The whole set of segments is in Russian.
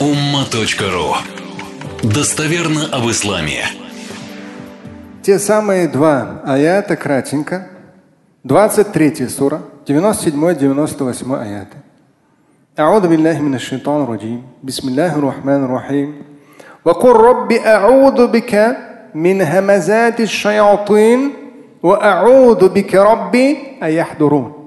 umma.ru Достоверно об исламе. Те самые два аята кратенько. 23 сура, 97-98 аяты. أعوذ بالله من الشيطان الرجيم بسم الله الرحمن الرحيم وقل رب أعوذ بك من همزات الشياطين وأعوذ بك ربي أن يحضرون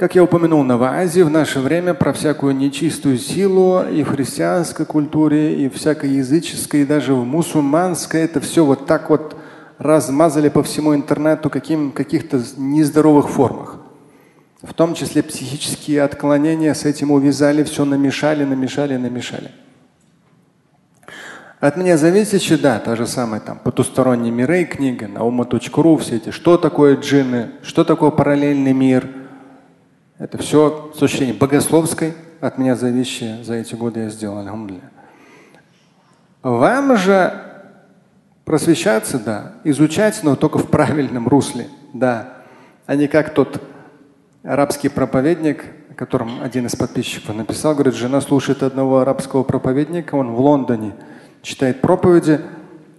как я упомянул на Ваазе, в наше время про всякую нечистую силу и в христианской культуре, и всякой языческой, и даже в мусульманской, это все вот так вот размазали по всему интернету каким, каких-то нездоровых формах. В том числе психические отклонения с этим увязали, все намешали, намешали, намешали. От меня зависит, что да, та же самая там потусторонние миры книга, ума.ру, все эти, что такое джинны, что такое параллельный мир – это все с зрения богословской от меня зависящее за эти годы я сделал. Вам же просвещаться, да, изучать, но только в правильном русле, да, а не как тот арабский проповедник, о котором один из подписчиков написал, говорит, жена слушает одного арабского проповедника, он в Лондоне читает проповеди,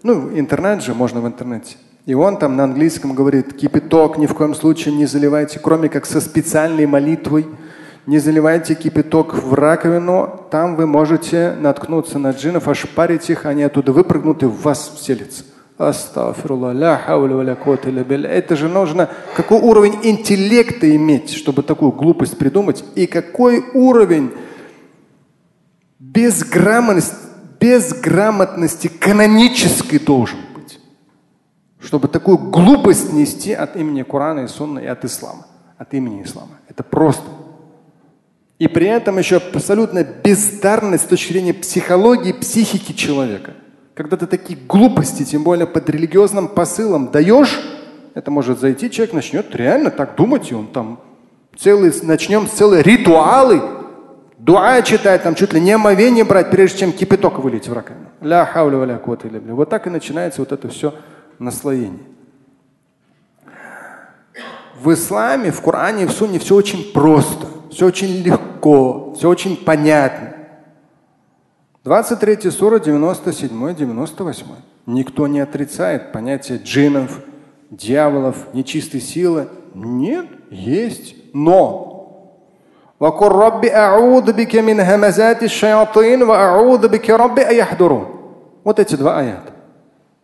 ну, интернет же, можно в интернете. И он там на английском говорит, кипяток ни в коем случае не заливайте, кроме как со специальной молитвой. Не заливайте кипяток в раковину, там вы можете наткнуться на джинов, ошпарить их, они оттуда выпрыгнут и в вас вселятся. Это же нужно, какой уровень интеллекта иметь, чтобы такую глупость придумать, и какой уровень безграмотности, безграмотности канонической должен чтобы такую глупость нести от имени Корана и Сунны и от ислама, от имени ислама. Это просто. И при этом еще абсолютно бездарность с точки зрения психологии, психики человека. Когда ты такие глупости, тем более под религиозным посылом даешь, это может зайти, человек начнет реально так думать, и он там целый, начнем целые ритуалы, дуа читать, там чуть ли не омовение брать, прежде чем кипяток вылить в раковину. Вот так и начинается вот это все наслоение. В исламе, в Коране, в Сунне все очень просто, все очень легко, все очень понятно. 23 сура, 97, 98. Никто не отрицает понятие джинов, дьяволов, нечистой силы. Нет, есть, но وقل رب أعوذ بك من همزات الشياطين وأعوذ بك رب أن يحضرون. Вот эти два аята.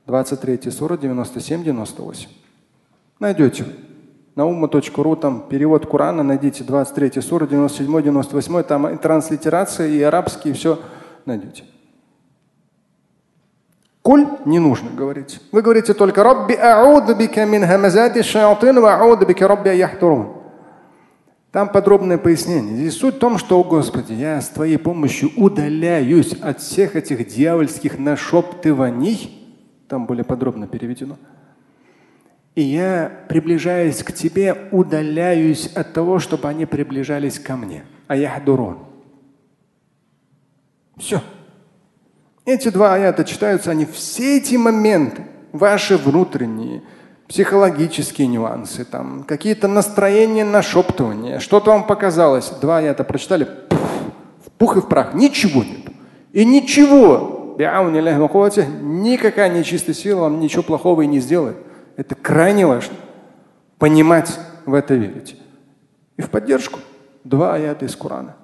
23 сура, 97-98. Найдете. На умма.ру там перевод Корана, найдите 23 сура, 97-98, там и транслитерация, и арабский, и все найдете. Куль не нужно говорить. Вы говорите только «Рабби а'уду бика мин хамазати шаятин ва а'уду бика рабби яхтурун». Там подробное пояснение. Здесь суть в том, что, о Господи, я с Твоей помощью удаляюсь от всех этих дьявольских нашептываний, там более подробно переведено. И я, приближаясь к тебе, удаляюсь от того, чтобы они приближались ко мне. А я дурон. Все. Эти два аята читаются, они все эти моменты, ваши внутренние, психологические нюансы, там, какие-то настроения, нашептывания, что-то вам показалось. Два аята прочитали, пуф, в пух и в прах, ничего нет. И ничего никакая нечистая сила вам ничего плохого и не сделает. Это крайне важно. Понимать в это верить. И в поддержку два аята из Корана.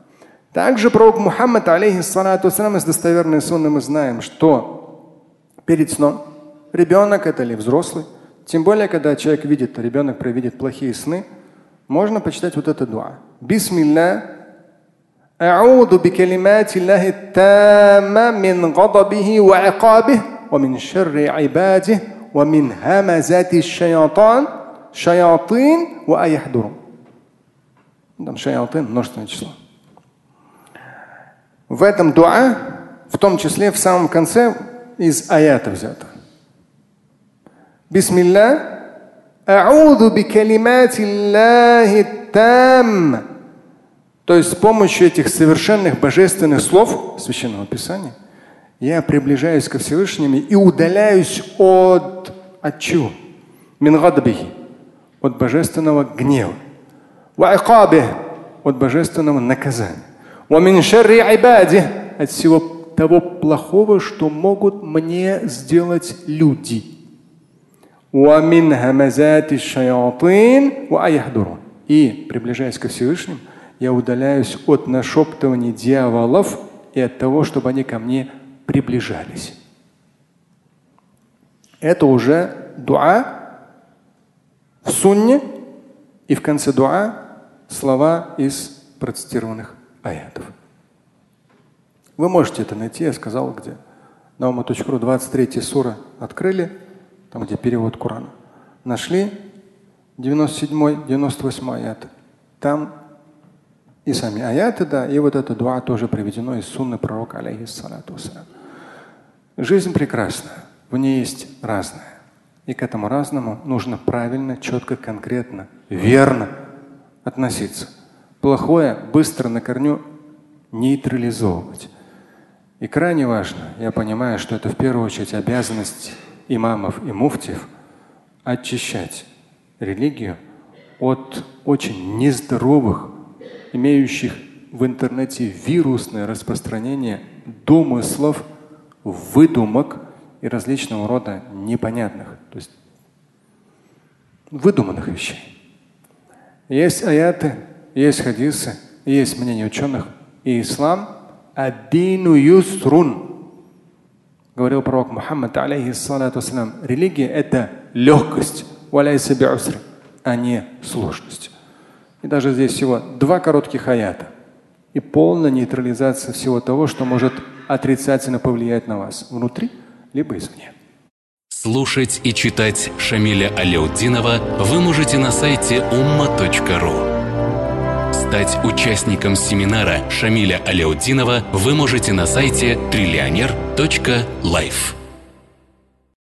Также пророк Мухаммад, алейхиссалату из достоверной сунны мы знаем, что перед сном ребенок это или взрослый, тем более, когда человек видит, ребенок провидит плохие сны, можно почитать вот это дуа. Бисмилля أعوذ بكلمات الله التامة من غضبه وعقابه ومن شر عباده ومن همزات الشياطين شياطين وأيحضرون там шаятин, множественное число. В этом дуа, в том числе в самом конце, из аята взято. Бисмилля. أعوذ بكلمات الله التامة то есть с помощью этих совершенных божественных слов Священного Писания я приближаюсь ко Всевышнему и удаляюсь от, от чего? Мингадбихи, от божественного гнева. От божественного наказания. От всего того плохого, что могут мне сделать люди. И, приближаясь ко Всевышнему, я удаляюсь от нашептываний дьяволов и от того, чтобы они ко мне приближались. Это уже дуа в сунне и в конце дуа слова из процитированных аятов. Вы можете это найти, я сказал где. На ума.ру 23 сура открыли, там где перевод Корана. Нашли 97 98 аят. Там и сами аяты, да, и вот это дуа тоже приведено из сунны пророка, алейхиссалату Жизнь прекрасна, в ней есть разное. И к этому разному нужно правильно, четко, конкретно, верно относиться. Плохое быстро на корню нейтрализовывать. И крайне важно, я понимаю, что это в первую очередь обязанность имамов и муфтиев очищать религию от очень нездоровых, имеющих в интернете вирусное распространение домыслов, выдумок и различного рода непонятных, то есть выдуманных вещей. Есть аяты, есть хадисы, есть мнение ученых, и ислам аддину юсрун. Говорил пророк Мухаммад, алейхиссалату религия – это легкость, а не сложность. И даже здесь всего два коротких аята и полная нейтрализация всего того, что может отрицательно повлиять на вас внутри, либо извне. Слушать и читать Шамиля Аляутдинова вы можете на сайте umma.ru. Стать участником семинара Шамиля Аляутдинова вы можете на сайте триллионер.life.